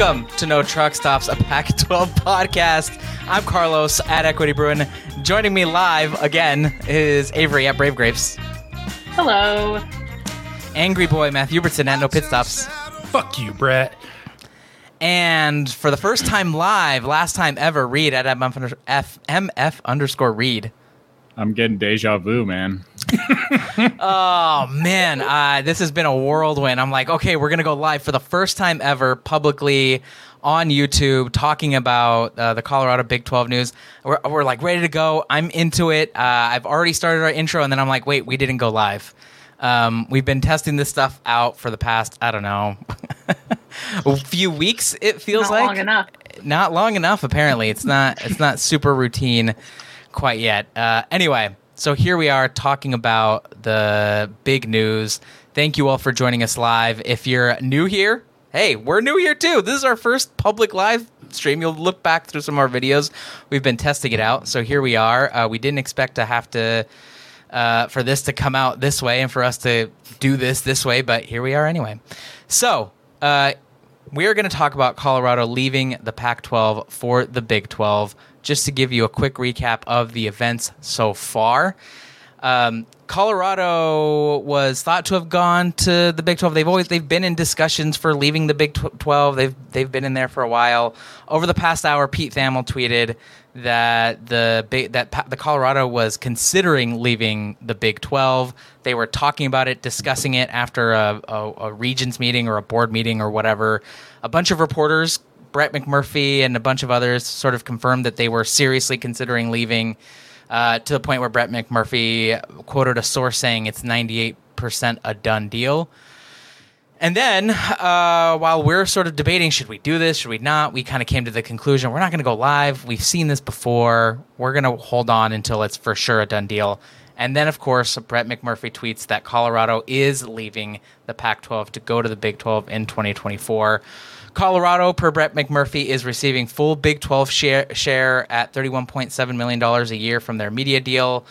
Welcome to No Truck Stops, a Pac 12 podcast. I'm Carlos at Equity Bruin. Joining me live again is Avery at Brave Grapes. Hello. Angry Boy Matthew Hubertson at No Pit Stops. Fuck you, Brett. And for the first time live, last time ever, Reid at MF, MF underscore Reid. I'm getting deja vu, man. Oh man, uh, this has been a whirlwind. I'm like, okay, we're gonna go live for the first time ever publicly on YouTube, talking about uh, the Colorado Big 12 news. We're, we're like ready to go. I'm into it. Uh, I've already started our intro, and then I'm like, wait, we didn't go live. Um, we've been testing this stuff out for the past, I don't know, a few weeks. It feels Not like long enough. not long enough apparently it's not it's not super routine quite yet uh, anyway so here we are talking about the big news. Thank you all for joining us live. If you're new here hey we're new here too. This is our first public live stream. You'll look back through some of our videos. We've been testing it out. So here we are. Uh, we didn't expect to have to uh, for this to come out this way and for us to do this this way, but here we are anyway. So, uh, we are going to talk about Colorado leaving the Pac 12 for the Big 12. Just to give you a quick recap of the events so far. Um, Colorado was thought to have gone to the Big 12. They've always they've been in discussions for leaving the Big 12. They've they've been in there for a while. Over the past hour, Pete Thamel tweeted that the that the Colorado was considering leaving the Big 12. They were talking about it, discussing it after a, a, a regents meeting or a board meeting or whatever. A bunch of reporters, Brett McMurphy and a bunch of others, sort of confirmed that they were seriously considering leaving. Uh, to the point where Brett McMurphy quoted a source saying it's 98% a done deal. And then, uh, while we're sort of debating, should we do this, should we not, we kind of came to the conclusion we're not going to go live. We've seen this before. We're going to hold on until it's for sure a done deal. And then, of course, Brett McMurphy tweets that Colorado is leaving the Pac 12 to go to the Big 12 in 2024. Colorado, per Brett McMurphy, is receiving full Big 12 share, share at $31.7 million a year from their media deal.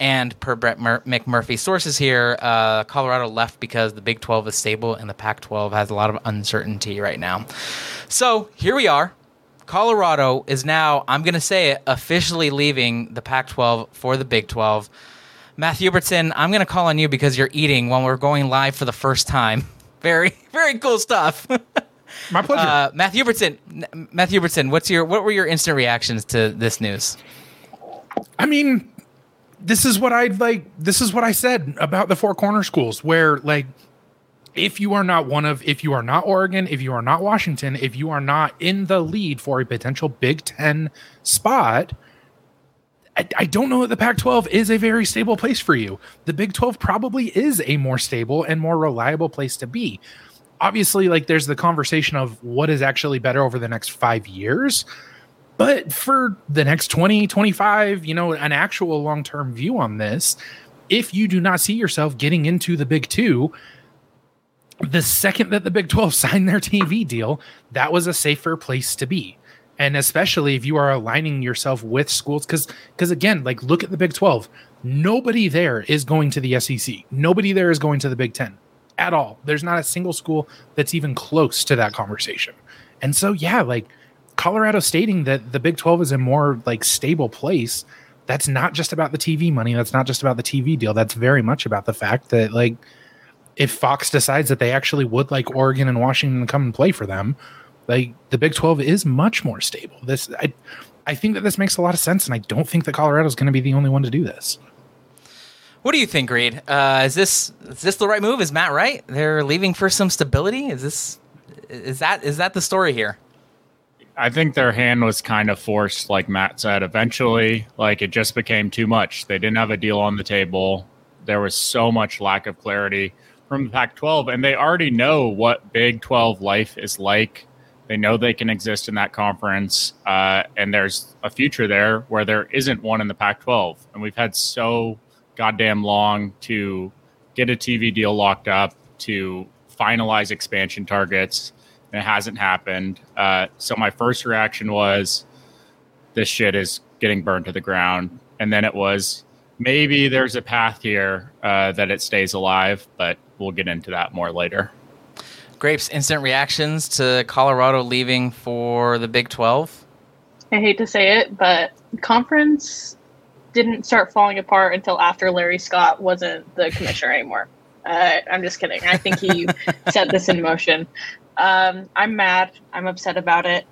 And per Brett Mur- McMurphy sources here, uh, Colorado left because the Big 12 is stable and the Pac 12 has a lot of uncertainty right now. So here we are. Colorado is now, I'm going to say it, officially leaving the Pac 12 for the Big 12. Matthew Hubertson, I'm going to call on you because you're eating when we're going live for the first time. Very, very cool stuff. My pleasure. Uh, Matthew Hubertson, Matthew Hubertson, what's your what were your instant reactions to this news? I mean, this is what I'd like. This is what I said about the four corner schools, where like, if you are not one of, if you are not Oregon, if you are not Washington, if you are not in the lead for a potential Big Ten spot, I, I don't know that the Pac 12 is a very stable place for you. The Big 12 probably is a more stable and more reliable place to be. Obviously, like, there's the conversation of what is actually better over the next five years. But for the next 20, 25, you know, an actual long term view on this, if you do not see yourself getting into the Big Two, the second that the Big 12 signed their TV deal, that was a safer place to be. And especially if you are aligning yourself with schools, because because again, like look at the Big 12. Nobody there is going to the SEC. Nobody there is going to the Big Ten at all. There's not a single school that's even close to that conversation. And so yeah, like Colorado stating that the Big 12 is a more like stable place, that's not just about the TV money, that's not just about the TV deal. That's very much about the fact that like if Fox decides that they actually would like Oregon and Washington to come and play for them, like the Big 12 is much more stable. This I I think that this makes a lot of sense and I don't think that Colorado is going to be the only one to do this. What do you think, Reid? Uh, is this is this the right move? Is Matt right? They're leaving for some stability. Is this is that is that the story here? I think their hand was kind of forced, like Matt said. Eventually, like it just became too much. They didn't have a deal on the table. There was so much lack of clarity from the Pac 12, and they already know what Big 12 life is like. They know they can exist in that conference, uh, and there's a future there where there isn't one in the Pac 12. And we've had so goddamn long to get a TV deal locked up, to finalize expansion targets and it hasn't happened. Uh, so my first reaction was, this shit is getting burned to the ground. And then it was, maybe there's a path here uh, that it stays alive, but we'll get into that more later. Grapes, instant reactions to Colorado leaving for the Big 12? I hate to say it, but conference didn't start falling apart until after Larry Scott wasn't the commissioner anymore. Uh, I'm just kidding. I think he set this in motion. Um, I'm mad. I'm upset about it.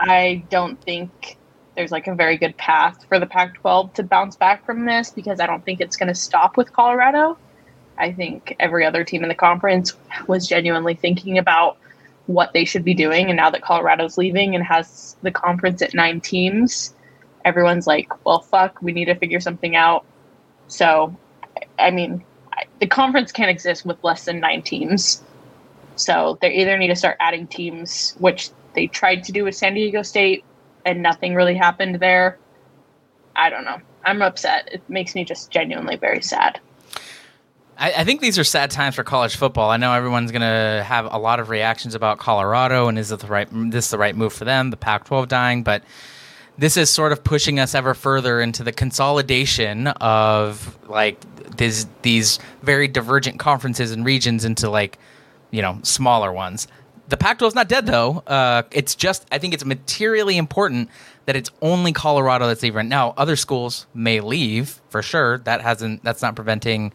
I don't think there's like a very good path for the Pac 12 to bounce back from this because I don't think it's going to stop with Colorado. I think every other team in the conference was genuinely thinking about what they should be doing. And now that Colorado's leaving and has the conference at nine teams, everyone's like, well, fuck, we need to figure something out. So, I mean, the conference can't exist with less than nine teams. So they either need to start adding teams, which they tried to do with San Diego State, and nothing really happened there. I don't know. I'm upset. It makes me just genuinely very sad. I, I think these are sad times for college football. I know everyone's going to have a lot of reactions about Colorado and is it the right this the right move for them? The Pac-12 dying, but this is sort of pushing us ever further into the consolidation of like these these very divergent conferences and regions into like you know smaller ones. The Pac-12 is not dead though. Uh, it's just I think it's materially important that it's only Colorado that's leaving. Now other schools may leave for sure. That hasn't that's not preventing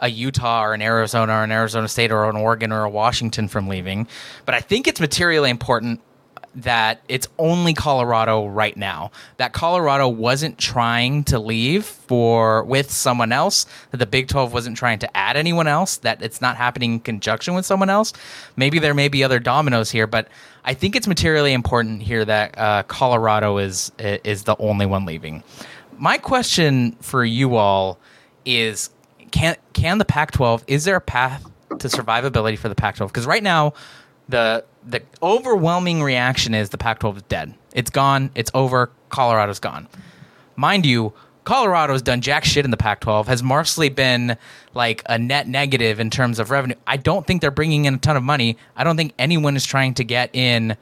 a Utah or an Arizona or an Arizona State or an Oregon or a Washington from leaving. But I think it's materially important that it's only Colorado right now. That Colorado wasn't trying to leave for with someone else. That the Big Twelve wasn't trying to add anyone else. That it's not happening in conjunction with someone else. Maybe there may be other dominoes here, but I think it's materially important here that uh, Colorado is is the only one leaving. My question for you all is: Can can the Pac-12? Is there a path to survivability for the Pac-12? Because right now, the the overwhelming reaction is the Pac-12 is dead. It's gone. It's over. Colorado's gone. Mind you, Colorado's done jack shit in the Pac-12. Has mostly been like a net negative in terms of revenue. I don't think they're bringing in a ton of money. I don't think anyone is trying to get in.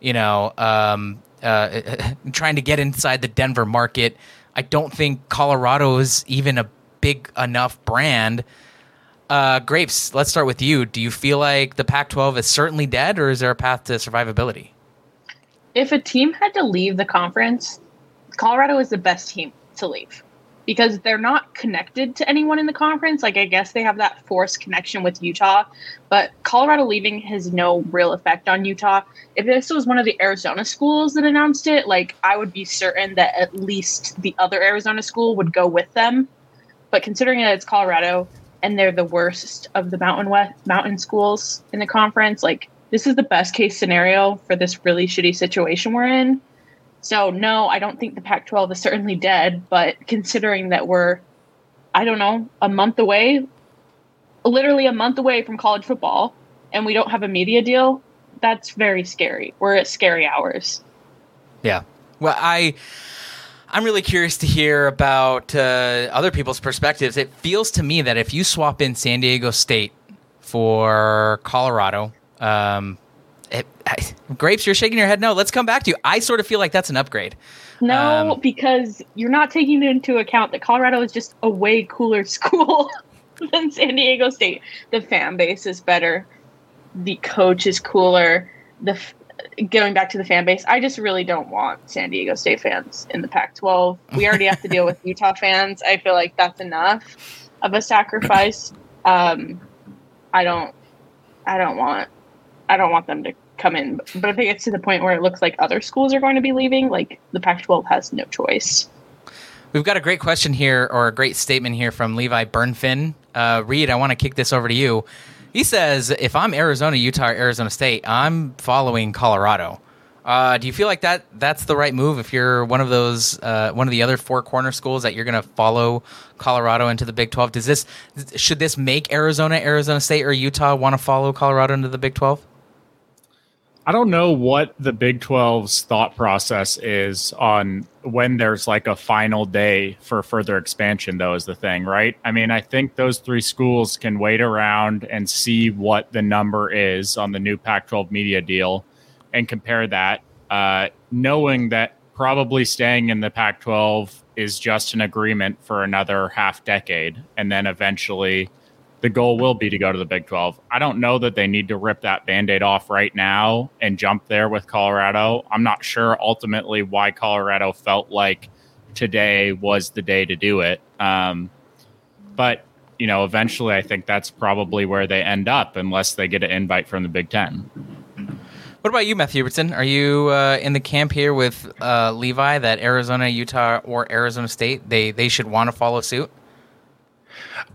You know, um, uh, trying to get inside the Denver market. I don't think Colorado is even a big enough brand uh, Grapes, let's start with you. Do you feel like the Pac 12 is certainly dead, or is there a path to survivability? If a team had to leave the conference, Colorado is the best team to leave because they're not connected to anyone in the conference. Like, I guess they have that forced connection with Utah, but Colorado leaving has no real effect on Utah. If this was one of the Arizona schools that announced it, like, I would be certain that at least the other Arizona school would go with them. But considering that it's Colorado, and they're the worst of the mountain west mountain schools in the conference. Like this is the best case scenario for this really shitty situation we're in. So no i don't think the pac 12 is certainly dead but considering that we're i don't know a month away literally a month away from college football and we don't have a media deal that's very scary. We're at scary hours. Yeah. Well i I'm really curious to hear about uh, other people's perspectives. It feels to me that if you swap in San Diego State for Colorado, um, it, I, Grapes, you're shaking your head. No, let's come back to you. I sort of feel like that's an upgrade. No, um, because you're not taking into account that Colorado is just a way cooler school than San Diego State. The fan base is better. The coach is cooler. The going back to the fan base, I just really don't want San Diego State fans in the Pac 12. We already have to deal with Utah fans. I feel like that's enough of a sacrifice. Um, I don't, I don't want, I don't want them to come in. But if it gets to the point where it looks like other schools are going to be leaving, like the Pac 12 has no choice. We've got a great question here, or a great statement here from Levi Burnfin. Uh, Reid, I want to kick this over to you. He says, if I'm Arizona, Utah, Arizona State, I'm following Colorado. Uh, do you feel like that that's the right move if you're one of those uh, one of the other four corner schools that you're going to follow Colorado into the Big 12? Does this should this make Arizona, Arizona State, or Utah want to follow Colorado into the Big 12? I don't know what the Big 12's thought process is on when there's like a final day for further expansion, though, is the thing, right? I mean, I think those three schools can wait around and see what the number is on the new Pac 12 media deal and compare that, uh, knowing that probably staying in the Pac 12 is just an agreement for another half decade. And then eventually the goal will be to go to the Big 12. I don't know that they need to rip that band aid off right now and jump there with Colorado. I'm not sure ultimately why Colorado felt like today was the day to do it. Um, but, you know, eventually I think that's probably where they end up unless they get an invite from the Big Ten. What about you, Matthew Hubertson? Are you uh, in the camp here with uh, Levi that Arizona, Utah, or Arizona State they they should want to follow suit?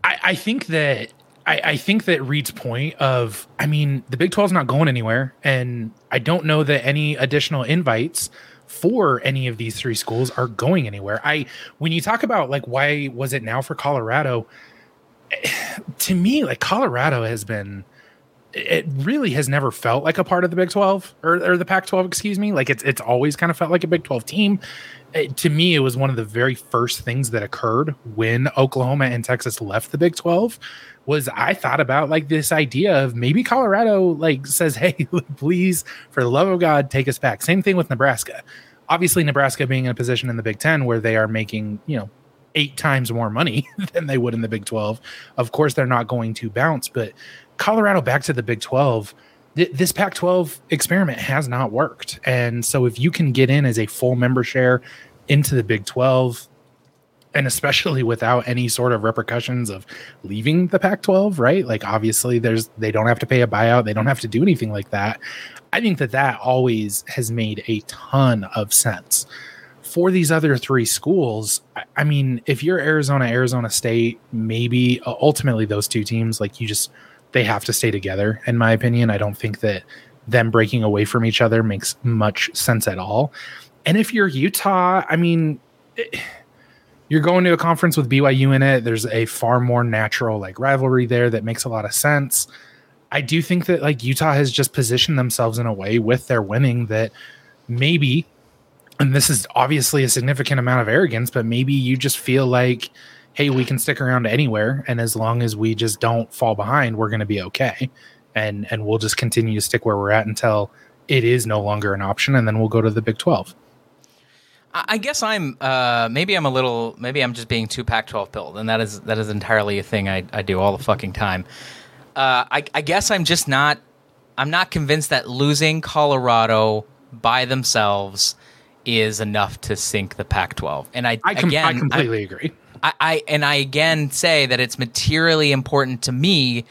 I, I think that I, I, think that Reid's point of, I mean, the Big 12 is not going anywhere. And I don't know that any additional invites for any of these three schools are going anywhere. I, when you talk about like, why was it now for Colorado? To me, like Colorado has been, it really has never felt like a part of the Big 12 or, or the Pac 12, excuse me. Like it's, it's always kind of felt like a Big 12 team. It, to me, it was one of the very first things that occurred when Oklahoma and Texas left the Big 12 was I thought about like this idea of maybe Colorado like says, "Hey, please, for the love of God, take us back." Same thing with Nebraska. Obviously, Nebraska being in a position in the Big Ten where they are making you know eight times more money than they would in the Big Twelve. Of course, they're not going to bounce, but Colorado back to the Big Twelve. this Pac 12 experiment has not worked. And so, if you can get in as a full member share into the Big 12, and especially without any sort of repercussions of leaving the Pac-12, right? Like obviously there's they don't have to pay a buyout, they don't have to do anything like that. I think that that always has made a ton of sense. For these other three schools, I mean, if you're Arizona, Arizona State, maybe ultimately those two teams like you just they have to stay together in my opinion. I don't think that them breaking away from each other makes much sense at all. And if you're Utah, I mean, it, you're going to a conference with BYU in it. There's a far more natural like rivalry there that makes a lot of sense. I do think that like Utah has just positioned themselves in a way with their winning that maybe, and this is obviously a significant amount of arrogance, but maybe you just feel like, hey, we can stick around anywhere, and as long as we just don't fall behind, we're going to be okay, and and we'll just continue to stick where we're at until it is no longer an option, and then we'll go to the Big Twelve. I guess I'm uh, maybe I'm a little maybe I'm just being too Pac-12 pilled, and that is that is entirely a thing I, I do all the fucking time. Uh, I, I guess I'm just not I'm not convinced that losing Colorado by themselves is enough to sink the Pac-12. And I I, com- again I completely I, agree. I, I and I again say that it's materially important to me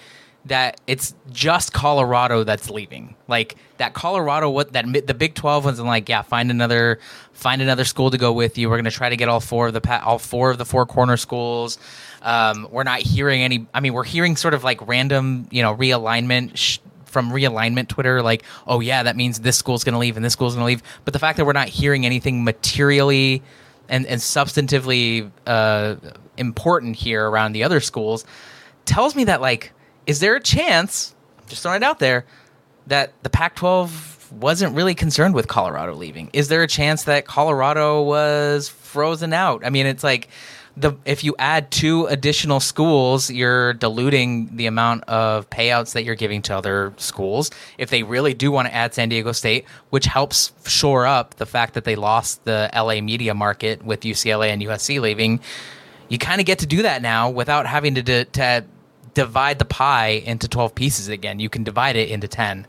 that it's just Colorado that's leaving. Like that Colorado, what that the Big Twelve was and like, yeah, find another find another school to go with you. We're going to try to get all four of the all four of the four corner schools. Um, we're not hearing any. I mean, we're hearing sort of like random, you know, realignment. Sh- from realignment Twitter, like, oh yeah, that means this school's going to leave and this school's going to leave. But the fact that we're not hearing anything materially and, and substantively uh, important here around the other schools tells me that like is there a chance, just throwing it out there, that the Pac 12 wasn't really concerned with Colorado leaving? Is there a chance that Colorado was frozen out? I mean, it's like the if you add two additional schools, you're diluting the amount of payouts that you're giving to other schools. If they really do want to add San Diego State, which helps shore up the fact that they lost the LA media market with UCLA and USC leaving, you kind of get to do that now without having to, to divide the pie into 12 pieces again. You can divide it into 10.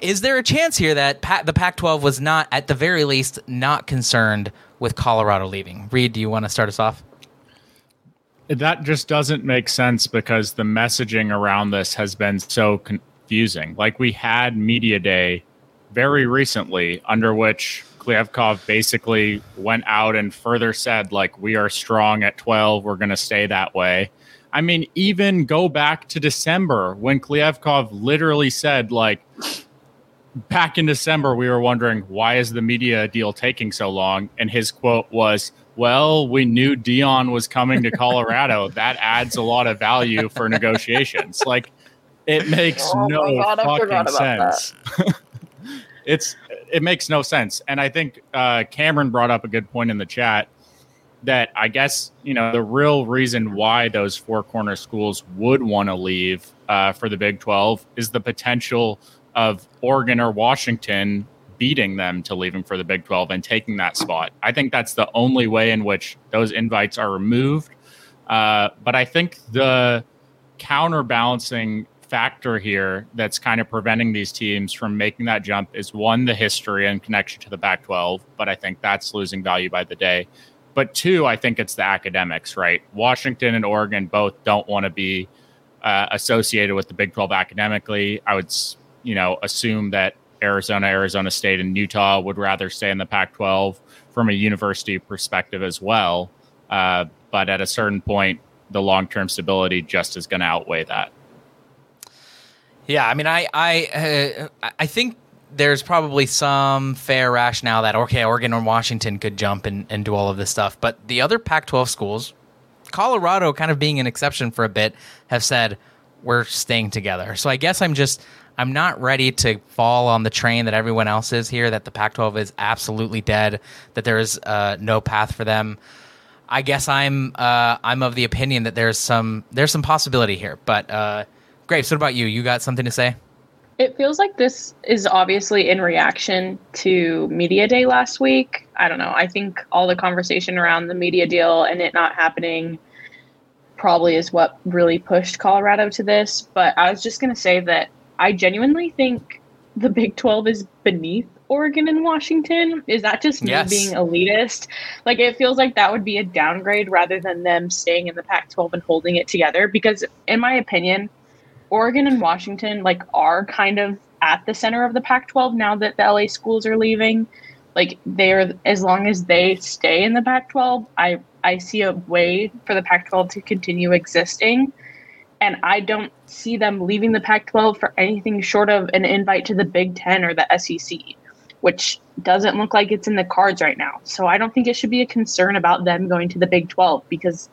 Is there a chance here that the Pac 12 was not, at the very least, not concerned with Colorado leaving? Reid, do you want to start us off? That just doesn't make sense because the messaging around this has been so confusing. Like we had Media Day very recently, under which Kliavkoff basically went out and further said, like, we are strong at 12, we're going to stay that way. I mean, even go back to December when Kliavkoff literally said, like, back in December, we were wondering why is the media deal taking so long? And his quote was, well, we knew Deion was coming to Colorado. that adds a lot of value for negotiations. Like, it makes oh no God, fucking sense. it's it makes no sense. And I think uh, Cameron brought up a good point in the chat that I guess you know the real reason why those four corner schools would want to leave uh, for the Big Twelve is the potential of Oregon or Washington beating them to leaving for the Big Twelve and taking that spot. I think that's the only way in which those invites are removed. Uh, but I think the counterbalancing factor here that's kind of preventing these teams from making that jump is one, the history and connection to the Pac 12, but I think that's losing value by the day. But two, I think it's the academics, right? Washington and Oregon both don't want to be uh, associated with the Big 12 academically. I would, you know, assume that Arizona, Arizona State, and Utah would rather stay in the Pac 12 from a university perspective as well. Uh, but at a certain point, the long term stability just is going to outweigh that. Yeah, I mean, I I uh, I think there's probably some fair rationale that okay, Oregon or Washington could jump and, and do all of this stuff, but the other Pac-12 schools, Colorado, kind of being an exception for a bit, have said we're staying together. So I guess I'm just I'm not ready to fall on the train that everyone else is here. That the Pac-12 is absolutely dead. That there is uh, no path for them. I guess I'm uh, I'm of the opinion that there's some there's some possibility here, but. Uh, Grapes, what about you? You got something to say? It feels like this is obviously in reaction to Media Day last week. I don't know. I think all the conversation around the media deal and it not happening probably is what really pushed Colorado to this. But I was just going to say that I genuinely think the Big 12 is beneath Oregon and Washington. Is that just me Yes. being elitist? Like, it feels like that would be a downgrade rather than them staying in the Pac 12 and holding it together. Because, in my opinion, Oregon and Washington like are kind of at the center of the Pac-12 now that the LA schools are leaving. Like they're as long as they stay in the Pac-12, I I see a way for the Pac-12 to continue existing, and I don't see them leaving the Pac-12 for anything short of an invite to the Big Ten or the SEC, which doesn't look like it's in the cards right now. So I don't think it should be a concern about them going to the Big 12 because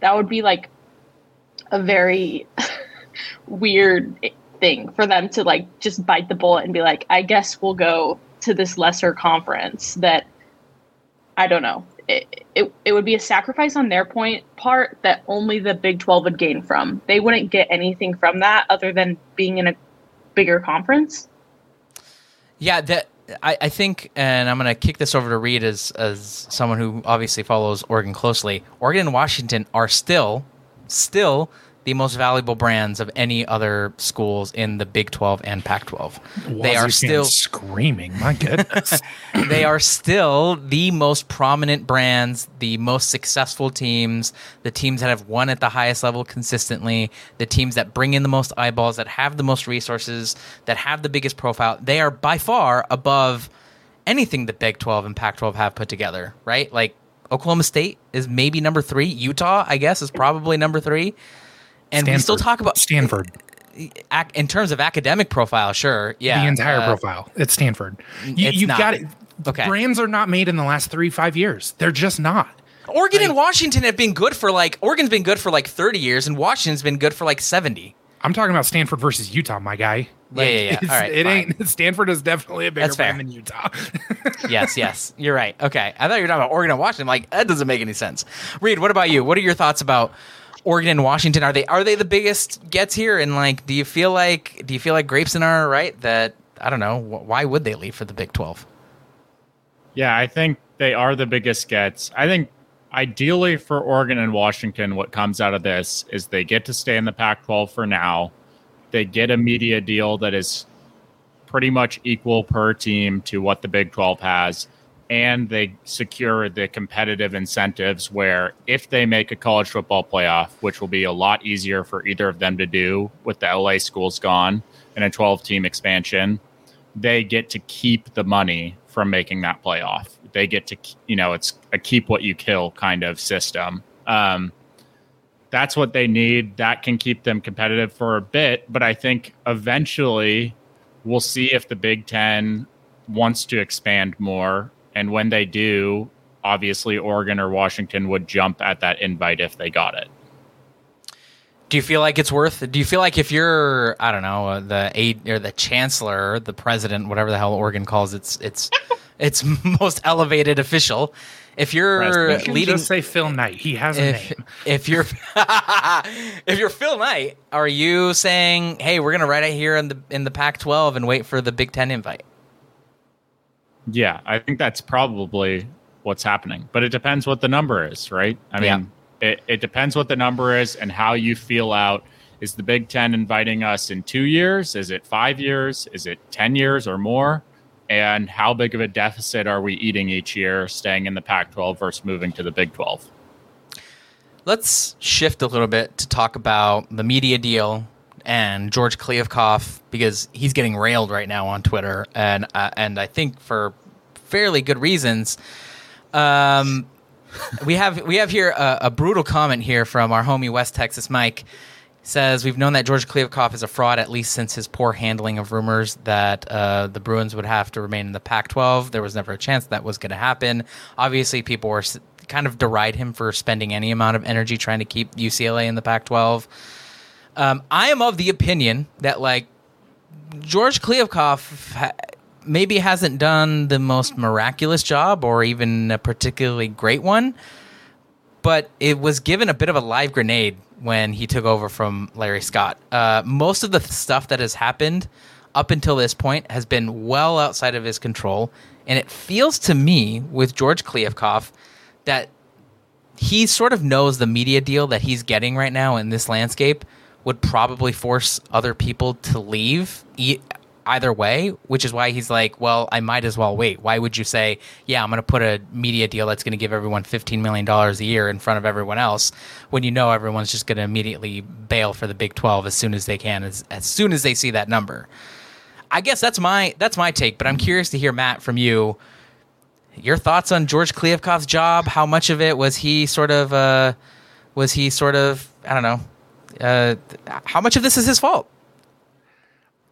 that would be like a very weird thing for them to like just bite the bullet and be like, I guess we'll go to this lesser conference that I don't know. It, it, it would be a sacrifice on their point part that only the Big 12 would gain from. They wouldn't get anything from that other than being in a bigger conference. Yeah, that I, I think, and I'm going to kick this over to Reid as as someone who obviously follows Oregon closely. Oregon and Washington are still, still the most valuable brands of any other schools in the Big 12 and Pac-12. they are still screaming. My goodness. they are still the most prominent brands, the most successful teams, the teams that have won at the highest level consistently, the teams that bring in the most eyeballs, that have the most resources, that have the biggest profile. They are by far above anything the Big 12 and Pac 12 have put together, right? Like Oklahoma State is maybe number three. Utah, I guess, is probably number three. And we still talk about Stanford. in terms of academic profile, sure. Yeah. the entire uh, profile. It's Stanford. You, not. got it. Okay. Brands are not made in the last three, five years. They're just not. Oregon and Washington have been good for like Oregon's been good for like 30 years and Washington's been good for like 70. I'm talking about Stanford versus Utah, my guy. Yeah, yeah, yeah. All right, it fine. ain't. Stanford is definitely a bigger That's fair. brand than Utah. Yes, yes. You're right. Okay. I thought you were talking about Oregon and Washington. I'm like, that doesn't make any sense. Reid, what about you? What are your thoughts about Oregon and Washington? Are they are they the biggest gets here? And like, do you feel like do you feel like Grapes Grapeson are right that I don't know why would they leave for the Big 12? Yeah, I think they are the biggest gets. I think ideally for Oregon and Washington, what comes out of this is they get to stay in the Pac 12 for now. They get a media deal that is pretty much equal per team to what the Big 12 has. And they secure the competitive incentives where if they make a college football playoff, which will be a lot easier for either of them to do with the LA schools gone and a 12 team expansion, they get to keep the money from making that playoff. They get to, you know, it's a keep what you kill kind of system. Um, that's what they need. That can keep them competitive for a bit. But I think eventually we'll see if the Big Ten wants to expand more. And when they do, obviously Oregon or Washington would jump at that invite if they got it. Do you feel like it's worth? Do you feel like if you're, I don't know, uh, the AD or the chancellor, the president, whatever the hell Oregon calls its its its most elevated official, if you're President. Leading, just say Phil Knight. He has a if name. if you're if you're Phil Knight, are you saying, hey, we're gonna write it here in the in the Pac-12 and wait for the Big Ten invite? Yeah, I think that's probably what's happening. But it depends what the number is, right? I mean, it, it depends what the number is and how you feel out Is the Big Ten inviting us in two years? Is it five years? Is it 10 years or more? And how big of a deficit are we eating each year staying in the Pac 12 versus moving to the Big 12? Let's shift a little bit to talk about the media deal and George Kliavkoff because he's getting railed right now on Twitter, and uh, and I think for fairly good reasons. Um, we have we have here a, a, brutal comment here from our homie West Texas Mike. Says we've known that George Kliavkoff is a fraud at least since his poor handling of rumors that uh, the Bruins would have to remain in the Pac-12. There was never a chance that was going to happen. Obviously, people were kind of deride him for spending any amount of energy trying to keep UCLA in the Pac-12. Um, I am of the opinion that like George Kliavkoff ha- maybe hasn't done the most miraculous job or even a particularly great one, but it was given a bit of a live grenade when he took over from Larry Scott. Uh, most of the stuff that has happened up until this point has been well outside of his control, and it feels to me with George Kliavkoff that he sort of knows the media deal that he's getting right now in this landscape would probably force other people to leave either way, which is why he's like, well, I might as well wait. Why would you say, yeah, I'm going to put a media deal that's going to give everyone $15 million a year in front of everyone else when you know everyone's just going to immediately bail for the Big 12 as soon as they can, as, as soon as they see that number. I guess that's my that's my take, but I'm curious to hear Matt from you. Your thoughts on George Kliavkoff's job? How much of it was he sort of uh, was he sort of I don't know uh, how much of this is his fault?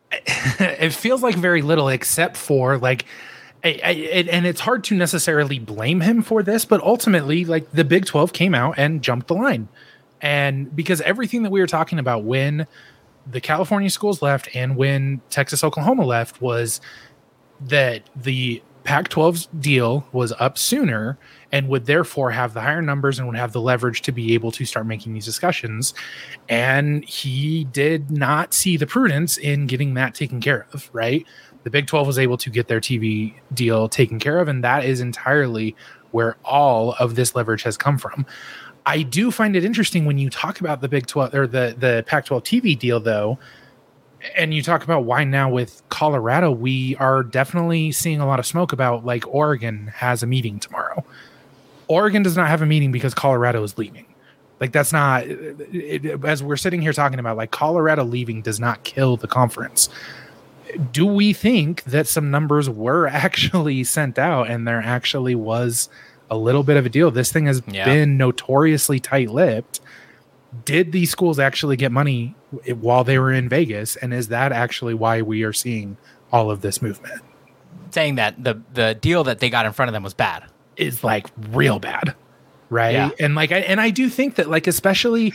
it feels like very little, except for like, I, I, it, and it's hard to necessarily blame him for this, but ultimately, like the Big 12 came out and jumped the line. And because everything that we were talking about when the California schools left and when Texas Oklahoma left was that the Pac 12's deal was up sooner and would therefore have the higher numbers and would have the leverage to be able to start making these discussions. And he did not see the prudence in getting that taken care of, right? The Big 12 was able to get their TV deal taken care of, and that is entirely where all of this leverage has come from. I do find it interesting when you talk about the Big 12 or the, the Pac 12 TV deal, though and you talk about why now with Colorado, we are definitely seeing a lot of smoke about like Oregon has a meeting tomorrow. Oregon does not have a meeting because Colorado is leaving. Like that's not it, as we're sitting here talking about like Colorado leaving does not kill the conference. Do we think that some numbers were actually sent out and there actually was a little bit of a deal? This thing has yeah. been notoriously tight-lipped did these schools actually get money while they were in Vegas? And is that actually why we are seeing all of this movement? Saying that the the deal that they got in front of them was bad is like real bad, right? Yeah. And like, I, and I do think that like especially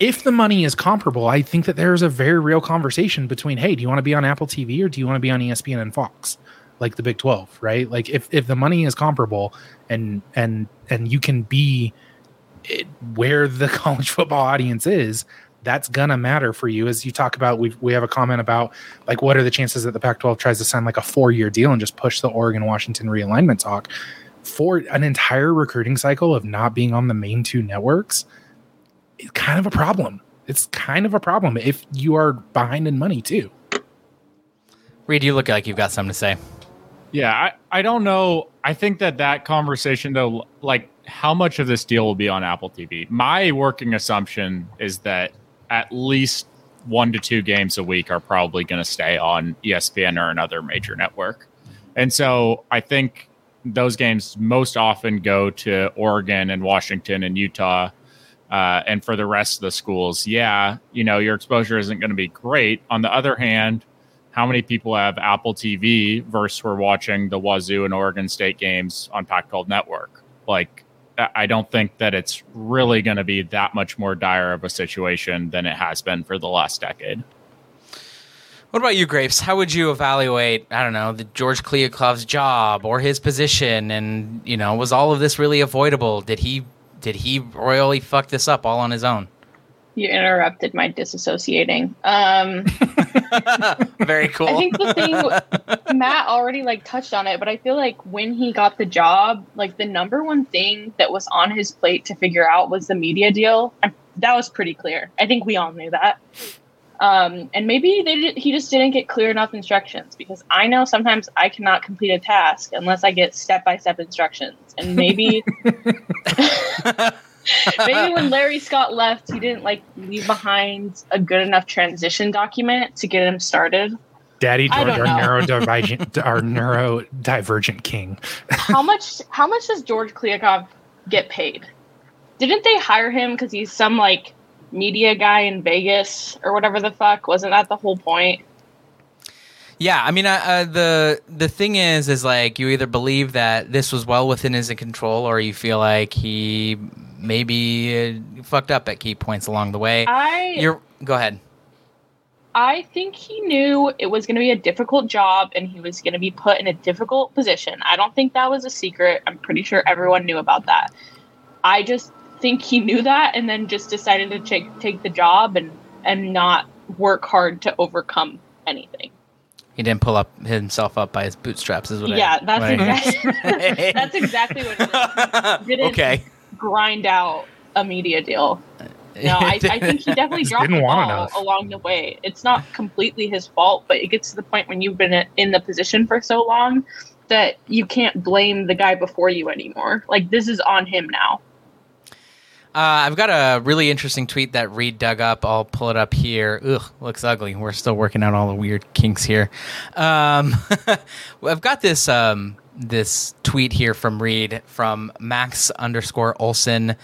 if the money is comparable, I think that there's a very real conversation between, hey, do you want to be on Apple TV or do you want to be on ESPN and Fox, like the Big Twelve, right? Like if if the money is comparable and and and you can be it, where the college football audience is, that's gonna matter for you. As you talk about, we we have a comment about like what are the chances that the Pac-12 tries to sign like a four-year deal and just push the Oregon Washington realignment talk for an entire recruiting cycle of not being on the main two networks. It's kind of a problem. It's kind of a problem if you are behind in money too. Reid, you look like you've got something to say. Yeah, I, I don't know. I think that that conversation though, like how much of this deal will be on Apple TV? My working assumption is that at least one to two games a week are probably going to stay on ESPN or another major network. And so I think those games most often go to Oregon and Washington and Utah. Uh, and for the rest of the schools, yeah, you know, your exposure isn't going to be great. On the other hand, how many people have Apple TV versus we're watching the Wazoo and Oregon State games on Pac 12 Network? Like, I don't think that it's really going to be that much more dire of a situation than it has been for the last decade. What about you, Grapes? How would you evaluate, I don't know, the George Kliavkoff's job or his position? And, you know, was all of this really avoidable? Did he did he royally fuck this up all on his own? You interrupted my disassociating. Um, Very cool. I think the thing Matt already like touched on it, but I feel like when he got the job, like the number one thing that was on his plate to figure out was the media deal. That was pretty clear. I think we all knew that. Um, and maybe they did, he just didn't get clear enough instructions because I know sometimes I cannot complete a task unless I get step by step instructions. And maybe maybe when Larry Scott left, he didn't like leave behind a good enough transition document to get him started. Daddy George, our neurodivergent, our neurodivergent king. how much how much does George Kliavkoff get paid? Didn't they hire him because he's some like media guy in Vegas or whatever the fuck? Wasn't that the whole point? Yeah, I mean, uh, uh, the the thing is, is like you either believe that this was well within his control, or you feel like he maybe uh, fucked up at key points along the way. I You're go ahead. I think he knew it was going to be a difficult job and he was going to be put in a difficult position. I don't think that was a secret. I'm pretty sure everyone knew about that. I just think he knew that and then just decided to take take the job and and not work hard to overcome anything. He didn't pull up himself up by his bootstraps, is what I- yeah, that's what exactly that's exactly what it is. Didn't okay. grind out a media deal. No, I, I think he definitely dropped didn't the want ball enough. along the way. It's not completely his fault, but it gets to the point when you've been in the position for so long that you can't blame the guy before you anymore. Like this is on him now. Uh, I've got a really interesting tweet that Reid dug up. I'll pull it up here. Ugh, looks ugly. We're still working out all the weird kinks here. Um, I've got this um, this tweet here from Reid from Max underscore Olson.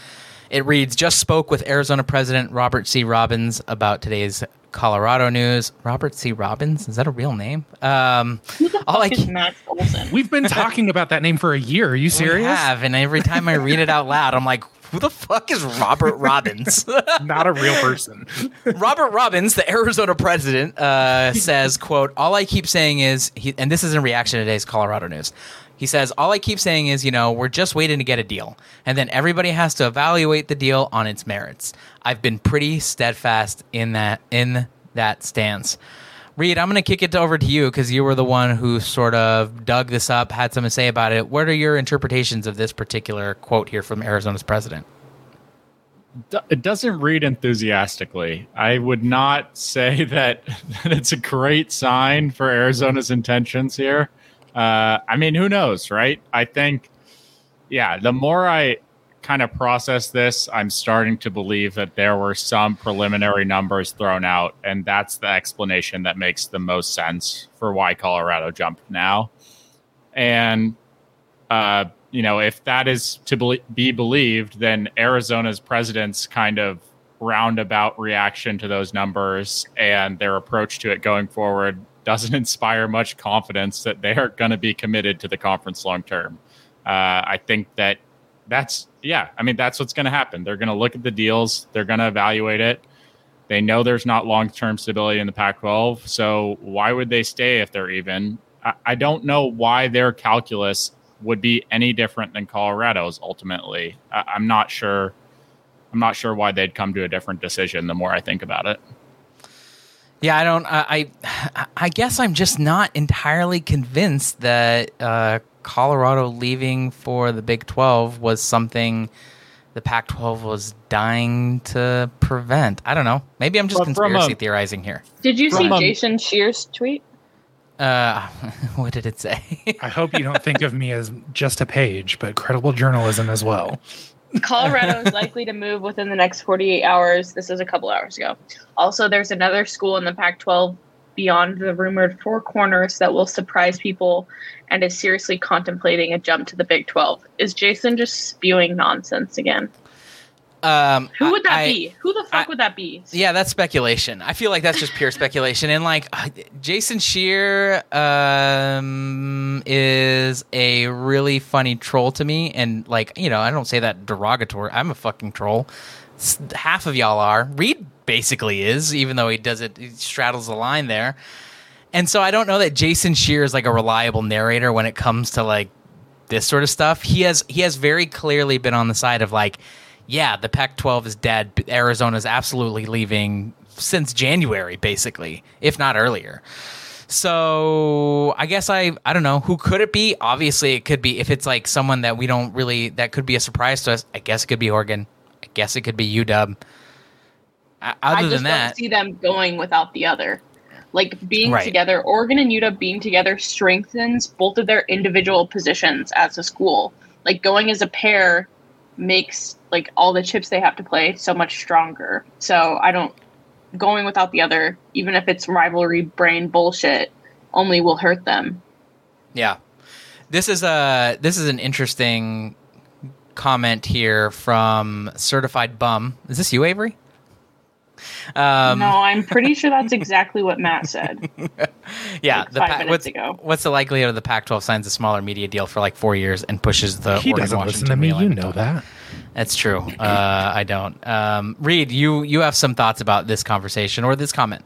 It reads: Just spoke with Arizona President Robert C. Robbins about today's Colorado news. Robert C. Robbins is that a real name? Um, All I is ca- Max Olson? We've been talking about that name for a year. Are you we serious? have, and every time I read it out loud, I'm like, "Who the fuck is Robert Robbins?" Not a real person. Robert Robbins, the Arizona president, uh, says, "quote All I keep saying is, he, and this is in reaction to today's Colorado news. He says, "All I keep saying is, you know, we're just waiting to get a deal, and then everybody has to evaluate the deal on its merits. I've been pretty steadfast in that in that stance." Reid, I'm going to kick it over to you because you were the one who sort of dug this up, had something to say about it. What are your interpretations of this particular quote here from Arizona's president? It doesn't read enthusiastically. I would not say that, that it's a great sign for Arizona's intentions here. Uh, I mean, who knows, right? I think, yeah, the more I kind of process this, I'm starting to believe that there were some preliminary numbers thrown out, and that's the explanation that makes the most sense for why Colorado jumped now. And uh, you know, if that is to be believed, then Arizona's president's kind of roundabout reaction to those numbers and their approach to it going forward doesn't inspire much confidence that they are going to be committed to the conference long term. Uh, I think that that's, yeah, I mean, that's what's going to happen. They're going to look at the deals, they're going to evaluate it. They know there's not long term stability in the Pac 12. So why would they stay if they're even? I, I don't know why their calculus would be any different than Colorado's ultimately. I, I'm not sure. I'm not sure why they'd come to a different decision the more I think about it. Yeah, I don't. I I, I guess I'm just not entirely convinced that uh, Colorado leaving for the Big Twelve was something the Pac-12 was dying to prevent. I don't know. Maybe I'm just But conspiracy a- theorizing here. Did you see From, Jason Scheer's tweet? Uh, what did it say? I hope you don't think of me as just a page, but credible journalism as well. Colorado is likely to move within the next 48 hours. This is a couple hours ago. Also, there's another school in the Pac 12 beyond the rumored four corners that will surprise people and is seriously contemplating a jump to the Big 12. Is Jason just spewing nonsense again? Um, Who would that I- be? Who the fuck I- would that be? Yeah, that's speculation. I feel like that's just pure speculation. And like uh, Jason Scheer um, is a really funny troll to me. And like you know, I don't say that derogatory. I'm a fucking troll. Half of y'all are. Reid basically is, even though he does it, he straddles the line there. And so I don't know that Jason Scheer is like a reliable narrator when it comes to like this sort of stuff. He has he has very clearly been on the side of like, yeah, the Pac-12 is dead. Arizona's absolutely leaving since January, basically, if not earlier. So I guess I I don't know who could it be. Obviously, it could be if it's like someone that we don't really that could be a surprise to us. I guess it could be Oregon. I guess it could be UW. Uh, I Other just than that, don't see them going without the other. Like being Right. together, Oregon and Utah being together strengthens both of their individual positions as a school. Like going as a pair makes like all the chips they have to play so much stronger. So I don't going without the other, even if it's rivalry brain bullshit, only will hurt them. Yeah. This is a this is an interesting comment here from certified bum. Is this you, Avery? Um, no, I'm pretty sure that's exactly what Matt said. yeah. like the five Pa- minutes what's ago. what's the likelihood of the Pac-12 signs a smaller media deal for like four years and pushes the he Oregon doesn't Washington listen to me. You know that. That's true. Uh, I don't. Um, Reid, you you have some thoughts about this conversation or this comment?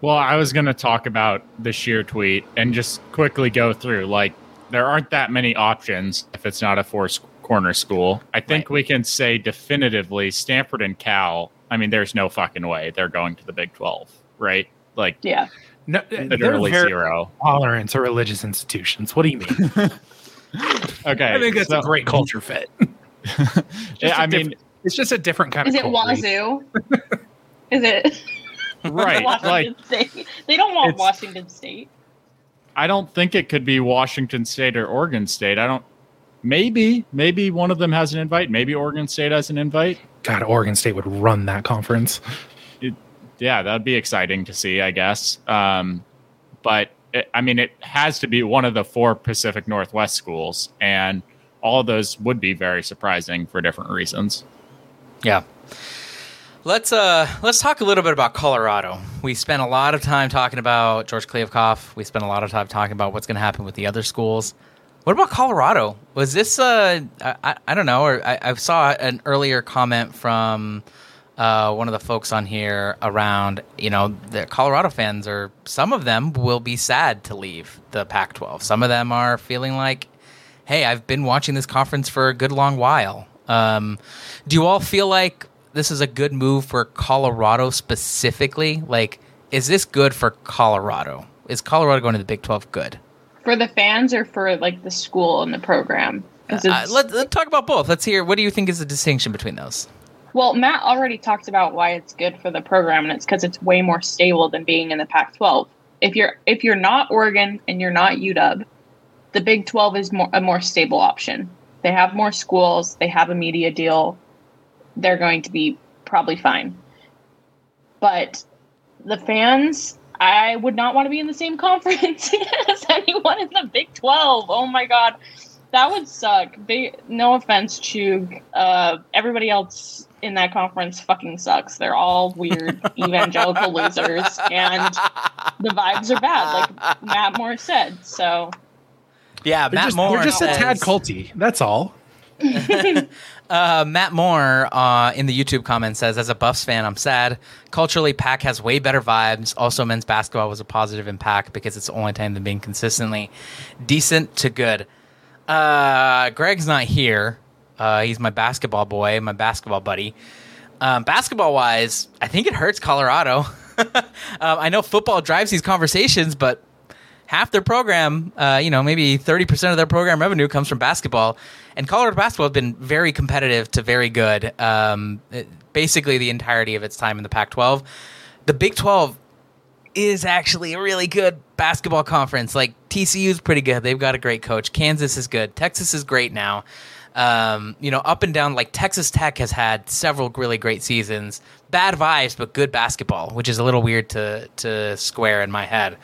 Well, I was going to talk about the Scheer tweet and just quickly go through. Like, there aren't that many options if it's not a four corner school. I think we can say definitively Stanford and Cal. I mean, there's no fucking way they're going to the Big 12, right? Like, Yeah. No, they're literally zero. tolerance to religious institutions. What do you mean? Okay. I think that's so- a great culture fit. Yeah, I mean, it's just a different kind Is of Is it cult, Reid. Wazoo? Is it right. Washington Like, State? They don't want Washington State. I don't think it could be Washington State or Oregon State. I don't. Maybe, maybe one of them has an invite. Maybe Oregon State has an invite. God, Oregon State would run that conference. yeah, that'd be exciting to see, I guess. Um, but it, I mean, it has to be one of the four Pacific Northwest schools, and all of those would be very surprising for different reasons. Yeah. Let's uh let's talk a little bit about Colorado. We spent a lot of time talking about George Kliavkoff. We spent a lot of time talking about what's going to happen with the other schools. What about Colorado? Was this uh I, I, don't know, or I, I saw an earlier comment from uh, one of the folks on here around, you know, the Colorado fans are some of them will be sad to leave the Pac-12. Some of them are feeling like, hey, I've been watching this conference for a good long while. Um, do you all feel like this is a good move for Colorado specifically? Like, is this good for Colorado? Is Colorado going to the Big 12 good? For the fans or for like the school and the program? Uh, let, let's talk about both. Let's hear. What do you think is the distinction between those? Well, Matt already talked about why it's good for the program, and it's because it's way more stable than being in the Pac-12. If you're if you're not Oregon and you're not UW, the Big 12 is more a more stable option. They have more schools. They have a media deal. They're going to be probably fine. But the fans, I would not want to be in the same conference as anyone in the Big 12. Oh my god. That would suck. They, no offense, Chug. Uh, everybody else in that conference fucking sucks. They're all weird evangelical losers, and the vibes are bad, like Matt Moore said. So Yeah, They're Matt just, Moore. they're just a tad culty. That's all. Uh, Matt Moore uh, in the YouTube comments says, "As a Buffs fan, I'm sad. Culturally, Pac has way better vibes. Also, men's basketball was a positive impact because it's the only time they've been consistently decent to good." Uh, Greg's not here. Uh, he's my basketball boy, my basketball buddy. Um, basketball wise, I think it hurts Colorado. um, I know football drives these conversations, but half their program, uh, you know, maybe 30% of their program revenue comes from basketball. And Colorado basketball has been very competitive to very good, um, basically the entirety of its time in the Pac 12. The Big 12 is actually a really good basketball conference. Like TCU is pretty good. They've got a great coach. Kansas is good. Texas is great now. Um, you know, up and down. Like Texas Tech has had several really great seasons. Bad vibes, but good basketball, which is a little weird to to square in my head.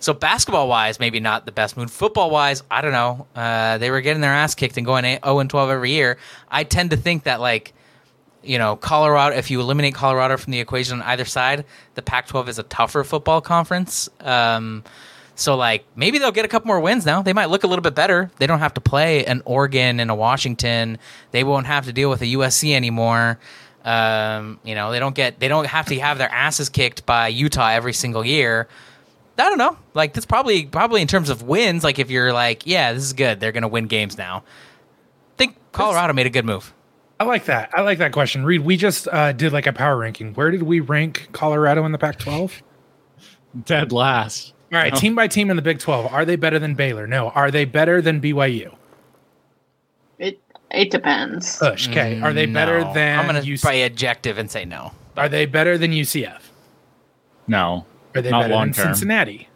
So basketball wise, maybe not the best mood. Football wise, I don't know. Uh, they were getting their ass kicked and going 0 and 12 every year. I tend to think that like you know, Colorado, if you eliminate Colorado from the equation on either side, the Pac 12 is a tougher football conference. Um, so, like, maybe they'll get a couple more wins now. They might look a little bit better. They don't have to play an Oregon and a Washington. They won't have to deal with a USC anymore. Um, you know, they don't get, they don't have to have their asses kicked by Utah every single year. I don't know. Like, that's probably, probably in terms of wins, like, if you're like, yeah, this is good, they're going to win games now. I think Colorado made a good move. I like that. I like that question. Reid, we just uh, did like a power ranking. Where did we rank Colorado in the Pac 12? Dead last. All right, No. team by team in the Big 12. Are they better than Baylor? No. Are they better than BYU? it it depends. Push. Okay. Are they better than I'm going to UC? probably adjective and say no. Are they better than UCF? No. Are they Not better long than term. Cincinnati?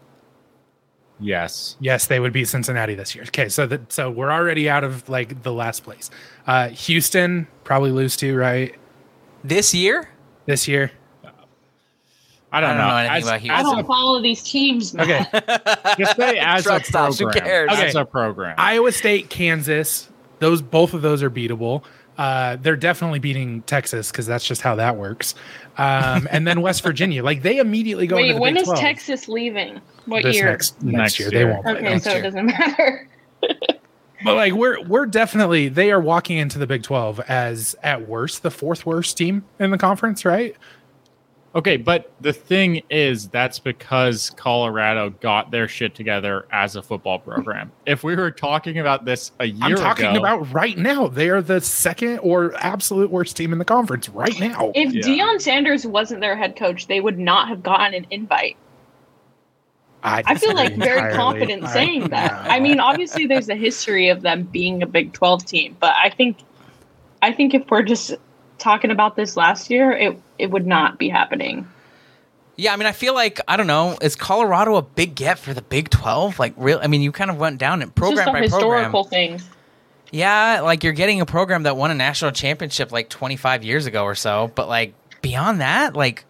Yes. Yes, they would beat Cincinnati this year. Okay, so that so we're already out of like the last place. Uh, Houston probably lose to right This year? this year. I don't, I don't know anything As- about I Houston. as don't follow these teams, man. Okay, Just say as a Truck stops, who program. cares? As a program. Iowa State, Kansas. Those both of those are beatable. Uh, they're definitely beating Texas because that's just how that works. Um, and then West Virginia, like they immediately go into Wait, the when Big is 12 Texas leaving? What this year? next next, Next year. year. They won't okay, next so year. it doesn't matter. But like we're we're definitely they are walking into the Big 12 as at worst the fourth worst team in the conference, right? Okay, but the thing is, that's because Colorado got their shit together as a football program. If we were talking about this a year I'm talking ago, about right now. They are the second or absolute worst team in the conference right now. If Yeah. Deion Sanders wasn't their head coach, they would not have gotten an invite. I feel like disagree very confident I- saying that. no. I mean, obviously there's a history of them being a Big 12 team, but I think I think if we're just talking about this last year, it it would not be happening. Yeah, I mean, I feel like I don't know. Is Colorado a big get for the Big Twelve? Like, real? I mean, you kind of went down it It's program just a by historical program. thing. Yeah, like you're getting a program that won a national championship like 25 years ago or so. But like beyond that, like,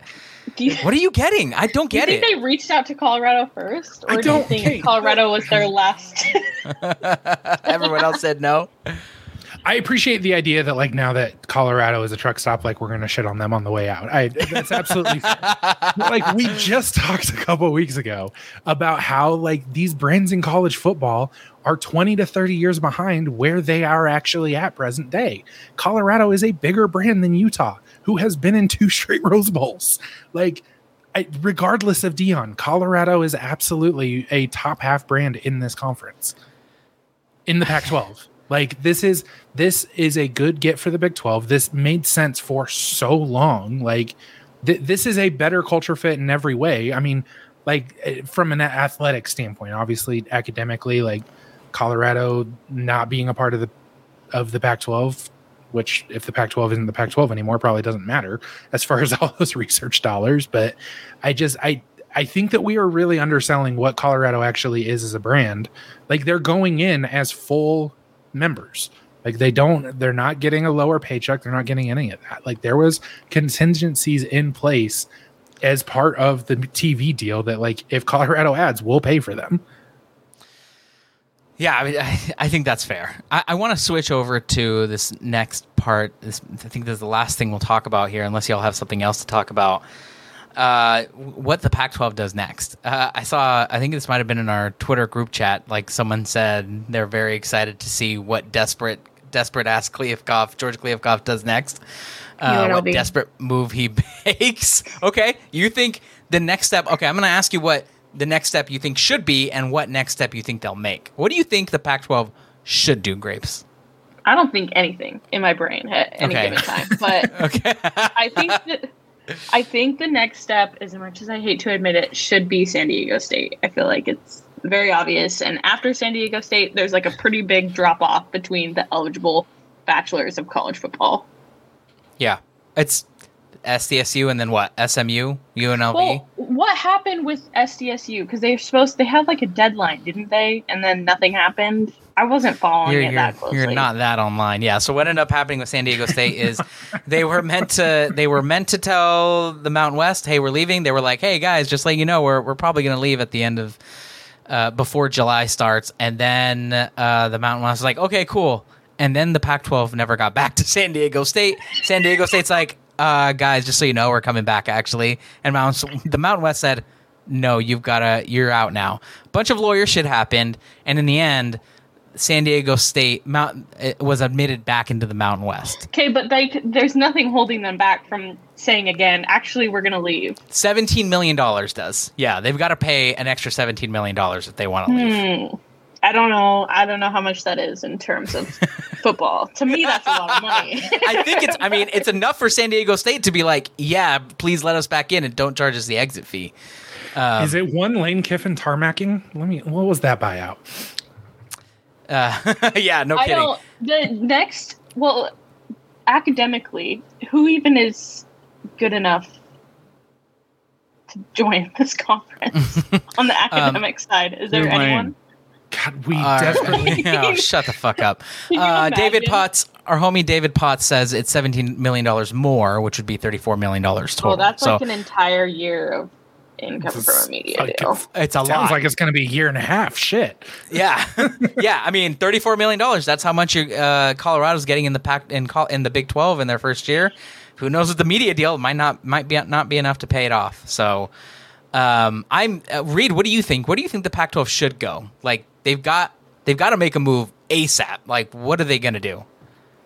you, what are you getting? I don't do you get think it. they reached out to Colorado first, I or do you don't- think okay. Colorado was their last? Everyone else said no. I appreciate the idea that like now that Colorado is a truck stop, like we're gonna shit on them on the way out. I that's absolutely like we just talked a couple weeks ago about how like these brands in college football are 20 to 30 years behind where they are actually at present day. Colorado is a bigger brand than Utah, who has been in two straight Rose Bowls. Like I, regardless of Deion, Colorado is absolutely a top half brand in this conference in the Pac-12. Like this is this is a good get for the Big 12. This made sense for so long. Like th- this is a better culture fit in every way. I mean, like eh, from an athletic standpoint, obviously academically, like Colorado not being a part of the of the Pac-12, which if the Pac-12 isn't the Pac-12 anymore, probably doesn't matter as far as all those research dollars. But I just I I think that we are really underselling what Colorado actually is as a brand. Like they're going in as full members. Like they don't they're not getting a lower paycheck, they're not getting any of that. Like there was contingencies in place as part of the TV deal that like if Colorado adds, we'll pay for them. Yeah, I mean, I, I think that's fair. I, I want to switch over to this next part. This, I think this is the last thing we'll talk about here, unless y'all have something else to talk about. Uh, what the Pac-12 does next. Uh, I saw. I think this might have been in our Twitter group chat. Like someone said, they're very excited to see what desperate, desperate ass Kliavkoff, George Kliavkoff does next. Uh, what UNLV. desperate move he makes. okay, you think the next step? Okay, I'm going to ask you what the next step you think should be, and what next step you think they'll make. What do you think the Pac-12 should do, Grapes? I don't think anything in my brain at any Okay. given time, but Okay. I think that I think the next step, as much as I hate to admit it, should be San Diego State. I feel like it's very obvious. And after San Diego State, there's like a pretty big drop off between the eligible bachelors of college football. yeah, it's SDSU and then what? SMU, UNLV. Well, what happened with SDSU? Because they're supposed they had like a deadline, didn't they? And then nothing happened. I wasn't following you're, it that closely. you're not that online. Yeah so what ended up happening with san diego state is they were meant to they were meant to tell the mountain west hey we're leaving. They were like hey guys just let you know we're, we're probably going to leave at the end of uh, before july starts. And then uh, the mountain west was like okay cool. And then the pac 12 never got back to san diego state. San diego state's like uh, guys just so you know we're coming back actually. And mountain, the mountain west said no you've got to you're out now. Bunch of lawyer shit happened. And in the end San Diego State Mount it was admitted back into the Mountain West. Okay, but they, there's nothing holding them back from saying again, actually, we're going to leave. Seventeen million dollars does. Yeah, they've got to pay an extra seventeen million dollars if they want to leave. Hmm. I don't know. I don't know how much that is in terms of football. To me, that's a lot of money. I think it's. I mean, it's enough for San Diego State to be like, yeah, please let us back in and don't charge us the exit fee. Um, is it one Lane Kiffin tarmacking? Let me what was that buyout? Uh, yeah, no I kidding. don't. The next, well, academically, who even is good enough to join this conference on the academic side? Is there Tulane. anyone? God, we All right. desperately. oh, shut the fuck up. Uh, David? Potts, our homie David Potts says it's seventeen million dollars more, which would be thirty-four million dollars total. Oh, that's so like an entire year of income from a media Like, deal. it's a Sounds lot. like it's going to be a year and a half. Shit. yeah, yeah. I mean, thirty-four million dollars. That's how much you, uh, Colorado's getting in the pack in in the Big Twelve in their first year. Who knows with the media deal? It might not might be not be enough to pay it off. So, um, I'm uh, Reid. What do you think? Where do you think the Pac-12 should go? Like they've got they've got to make a move ASAP. Like what are they going to do?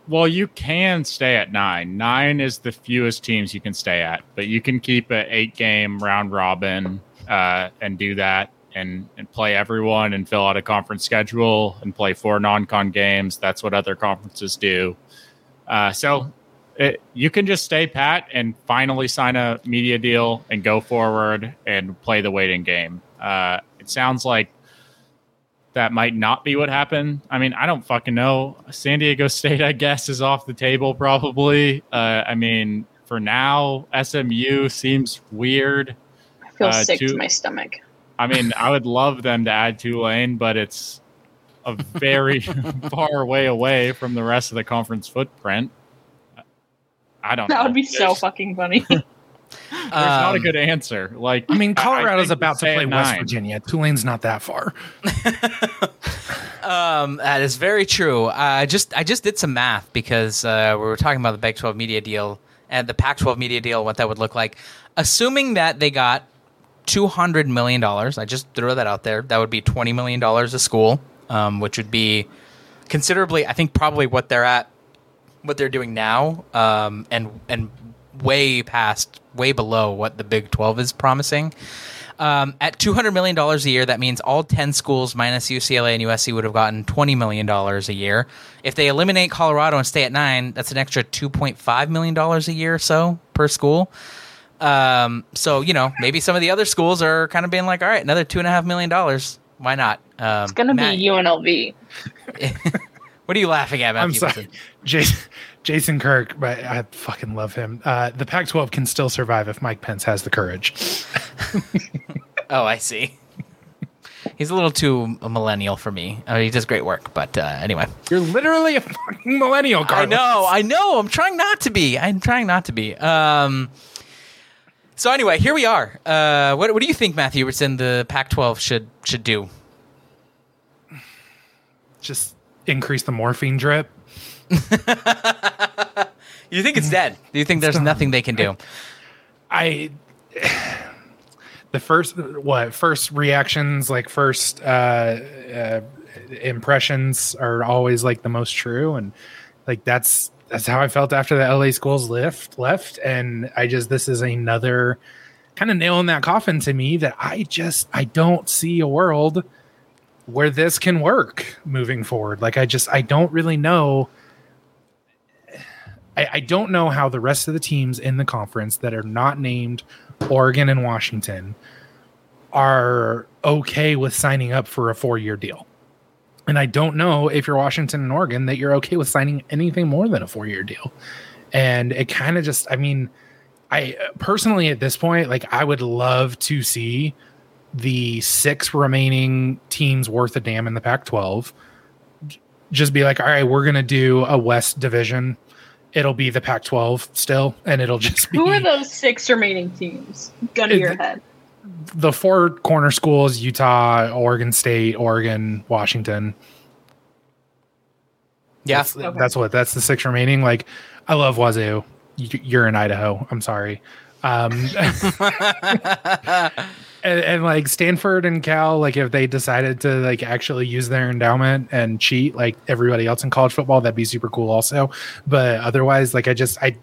Well, you can stay at nine. Nine is the fewest teams you can stay at, but you can keep an eight game round robin uh, and do that and, and play everyone and fill out a conference schedule and play four non con games. That's what other conferences do. Uh, so it, you can just stay pat and finally sign a media deal and go forward and play the waiting game. Uh, it sounds like that might not be what happened. I mean, I don't fucking know. San Diego State, I guess, is off the table probably. Uh, I mean, for now, SMU seems weird. I feel uh, sick to- to my stomach. I mean, I would love them to add Tulane, but it's a very far way away from the rest of the conference footprint. I don't know. That would be so fucking funny. There's not a Um, good answer. Like, I mean, I- I Colorado's about to play West. Virginia. Tulane's not that far. Um, that is very true. I just I just did some math because uh, we were talking about the Big 12 media deal and the Pac-12 media deal, what that would look like. Assuming that they got two hundred million dollars, I just threw that out there. That would be twenty million dollars a school, um, which would be considerably. I think probably what they're at, what they're doing now, um, and and way past, way below what the Big 12 is promising. Um, at two hundred million dollars a year, that means all ten schools minus UCLA and USC would have gotten twenty million dollars a year. If they eliminate Colorado and stay at nine, that's an extra two point five million dollars a year or so per school. Um, so you know, maybe some of the other schools are kind of being like, all right, another two and a half million dollars. Why not? Um, It's gonna be UNLV. What are you laughing at, Matthew? I'm sorry, Jason, Jason Kirk, but I fucking love him. Uh, the Pac-12 can still survive if Mike Pence has the courage. Oh, I see. He's a little too millennial for me. Uh, he does great work, but uh, anyway. You're literally a fucking millennial, guy. I know, I know. I'm trying not to be. I'm trying not to be. Um, so anyway, here we are. Uh, what, what do you think, Matthew Robertson, the Pac-12 should should do? Just increase the morphine drip. You think it's dead? Do you think there's nothing they can do? I the first what first reactions like first uh, uh impressions are always like the most true and like that's that's how I felt after the LA schools left left and I just this is another kind of nail in that coffin to me that I just I don't see a world where this can work moving forward like I just I don't really know I, I don't know how the rest of the teams in the conference that are not named Oregon and Washington are okay with signing up for a four year deal. And I don't know if you're Washington and Oregon that you're okay with signing anything more than a four year deal. And it kind of just, I mean, I personally at this point, like, I would love to see the six remaining teams worth a damn in the Pac 12 just be like, all right, we're going to do a West division. It'll be the Pac 12 still, and it'll just be Who are those six remaining teams? Gun to your head. the four corner schools Utah, Oregon State, Oregon, Washington. Yeah. That's, Okay. that's what that's the six remaining. Like, I love Wazoo. You're in Idaho. I'm sorry. Um, and, and like Stanford and Cal, like if they decided to like actually use their endowment and cheat like everybody else in college football, that'd be super cool also. But otherwise, like I just I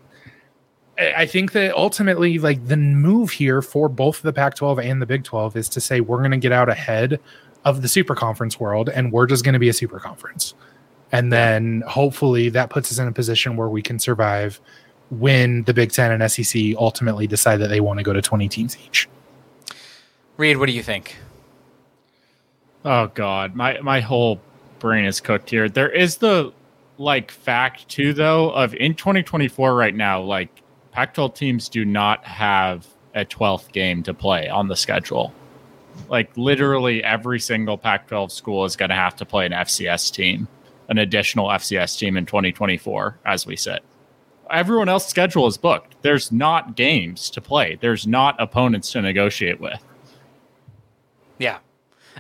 I think that ultimately, like the move here for both the Pac 12 and the Big 12 is to say we're going to get out ahead of the super conference world and we're just going to be a super conference. And then hopefully that puts us in a position where we can survive when the Big 10 and SEC ultimately decide that they want to go to 20 teams each. Reid, what do you think? Oh god, my my whole brain is cooked here. There is the like fact too though of in 2024 right now, like Pac 12 teams do not have a 12th game to play on the schedule. Like literally every single Pac 12 school is going to have to play an FCS team, an additional FCS team in 2024 as we sit. Everyone else's schedule is booked. There's not games to play, there's not opponents to negotiate with. Yeah.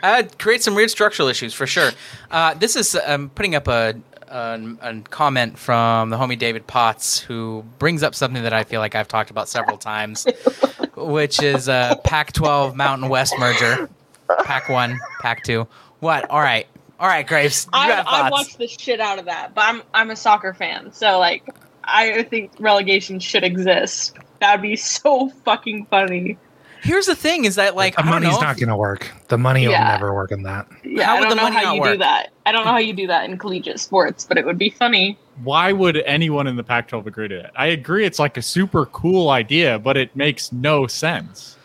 Uh, create some weird structural issues for sure. Uh, this is um, putting up a, a, a comment from the homie David Potts, who brings up something that I feel like I've talked about several times, which is a Pac-12 Mountain West merger, Pac-1, Pac-2. What? All right, all right, Grapes. You I, got I watched the shit out of that, but I'm I'm a soccer fan, so like I think relegation should exist. That'd be so fucking funny. Here's the thing: is that like the I don't money's know not if- going to work. The money will never work in that. Yeah, How I don't the know money how you work? do that. I don't know how you do that in collegiate sports, but it would be funny. Why would anyone in the Pac 12 agree to that? I agree it's like a super cool idea, but it makes no sense.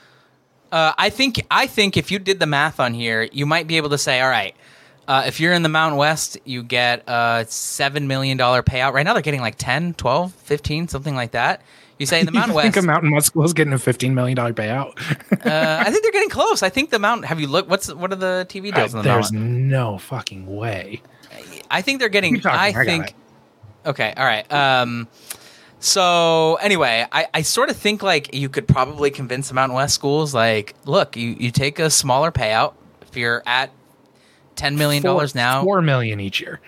Uh, I think I think if you did the math on here, you might be able to say, all right, uh, if you're in the Mountain West, you get a $7 million payout. Right now, they're getting like 10, 12, 15, something like that. You say in the Mountain you think a Mountain West school is getting a $15 million payout? uh, I think they're getting close. I think the Mountain, have you looked, what's, what are the TV deals in the There's Mountain? no fucking way. I think they're getting, talking, I I think, okay, all right. Um, so anyway, I, I sort of think like you could probably convince the Mountain West schools, like, look, you, you take a smaller payout. If you're at $10 million Four- now, Four million each year,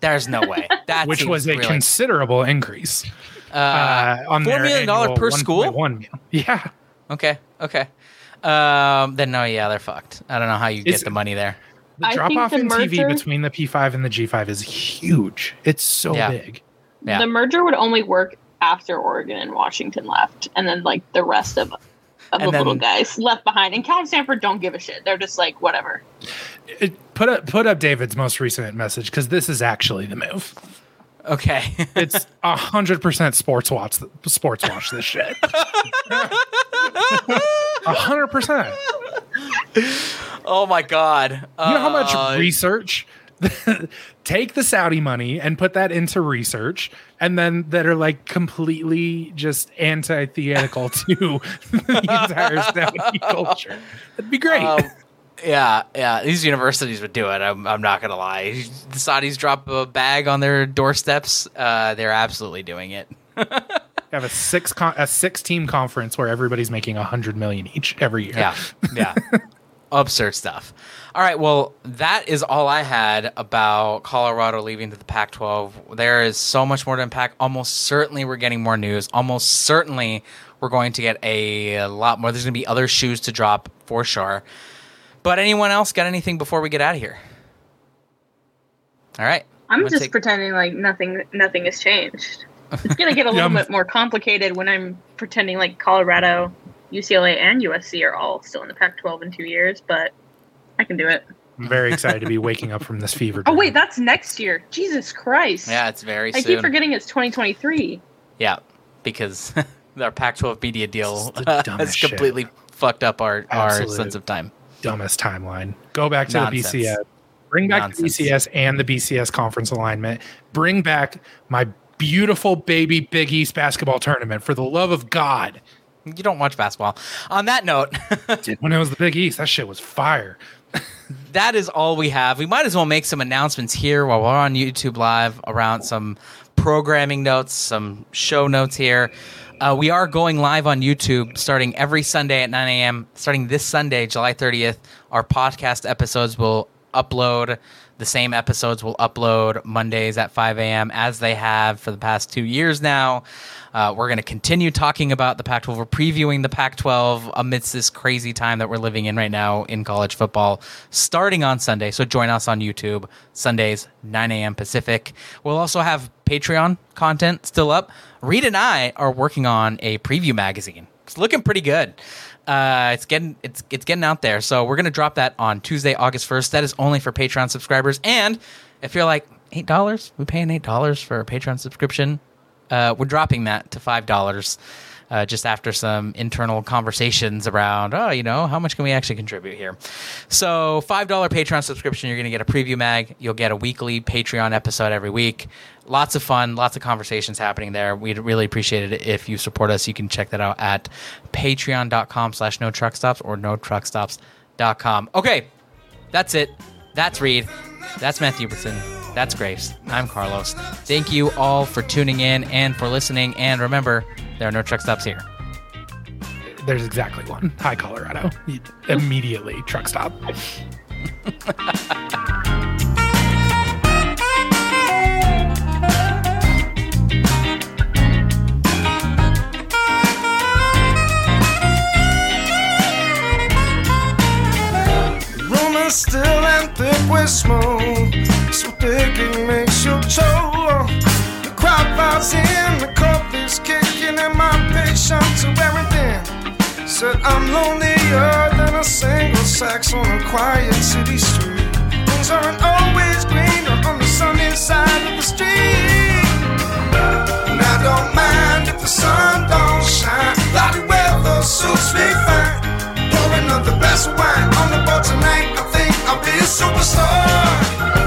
There's no way. That which was a really- considerable increase. uh, Uh, on $4 their million annual per school? 1.1 mil. Yeah. okay, okay. Um, then no, yeah, they're fucked. I don't know how you get It's- the money there. The I drop think off the in TV merger- between the P5 and the G5 is huge. It's so Yeah. big. Yeah. The merger would only work after Oregon and Washington left, and then like the rest of of And the then- little guys left behind. And Cal and Stanford don't give a shit. They're just like whatever. It, put up put up David's most recent message because this is actually the move. Okay. It's a hundred percent sports watch. Sports watch this shit. A hundred percent. oh my god. You know how much Uh, research? Take the Saudi money and put that into research, and then that are like completely just antithetical to the entire Saudi culture. That'd be great. um, yeah, yeah. These universities would do it. I'm, I'm not gonna lie. The Saudis drop a bag on their doorsteps. Uh, they're absolutely doing it. have a six con- a six team conference where everybody's making a hundred million each every year. Yeah, yeah. Absurd stuff. All right, well, that is all I had about Colorado leaving to the Pac 12. There is so much more to unpack. Almost certainly, we're getting more news. Almost certainly, we're going to get a, lot more. There's going to be other shoes to drop for sure. But anyone else got anything before we get out of here? All right. I'm gonna just take- pretending like nothing nothing has changed. It's gonna get a little Yum. bit more complicated when I'm pretending like Colorado, UCLA, and USC are all still in the Pac-12 in two years, but I can do it. I'm very excited to be waking up from this fever. Oh wait, that's next year. Jesus Christ! Yeah, it's very I soon. keep forgetting it's 2023. Yeah, because our Pac-12 media deal This is the has dumbest shit. completely fucked up our, our sense of time. dumbest timeline. Go back to Nonsense. the BCS. Bring back Nonsense. the BCS and the BCS conference alignment. Bring back my beautiful baby Big East basketball tournament for the love of God. You don't watch basketball. On that note, When it was the Big East, that shit was fire. that is all we have. We might as well make some announcements here while we're on YouTube Live around some programming notes, some show notes here. Uh, we are going live on YouTube starting every Sunday at 9 a.m. Starting this Sunday, July 30th, our podcast episodes will upload. The same episodes will upload Mondays at 5 a.m. as they have for the past two years now. Uh, we're going to continue talking about the Pac 12. We're previewing the Pac 12 amidst this crazy time that we're living in right now in college football, starting on Sunday. So join us on YouTube, Sundays, 9 a.m. Pacific. We'll also have Patreon content still up. Reid and I are working on a preview magazine. It's looking pretty good. Uh, it's getting it's it's getting out there. So we're gonna drop that on Tuesday, August first. That is only for Patreon subscribers. And if you're like eight dollars, we paying eight dollars for a Patreon subscription. Uh, we're dropping that to five dollars. Uh, just after some internal conversations around, oh, you know, how much can we actually contribute here? So, $5 Patreon subscription, you're going to get a preview mag. You'll get a weekly Patreon episode every week. Lots of fun, lots of conversations happening there. We'd really appreciate it if you support us. You can check that out at patreon.com slash no truck stops or no truck stops.com. Okay, that's it. That's Reid. That's Matthew Hubertson. That's Grapes. I'm Carlos. Thank you all for tuning in and for listening. And remember, there are no truck stops here. There's exactly one. Hi, Colorado. Oh. Immediately, truck stop. Room is still and thick with smoke. So thick it makes you choke. The crowd files in, the coffee's kicking, and my patience to everything. Said I'm lonelier than a single sex on a quiet city street. Things aren't always greener on the sunny side of the street. And I don't mind if the sun don't shine. Cloudy weather suits me fine. Pouring up the best wine on the boat tonight. I think I'll be a superstar.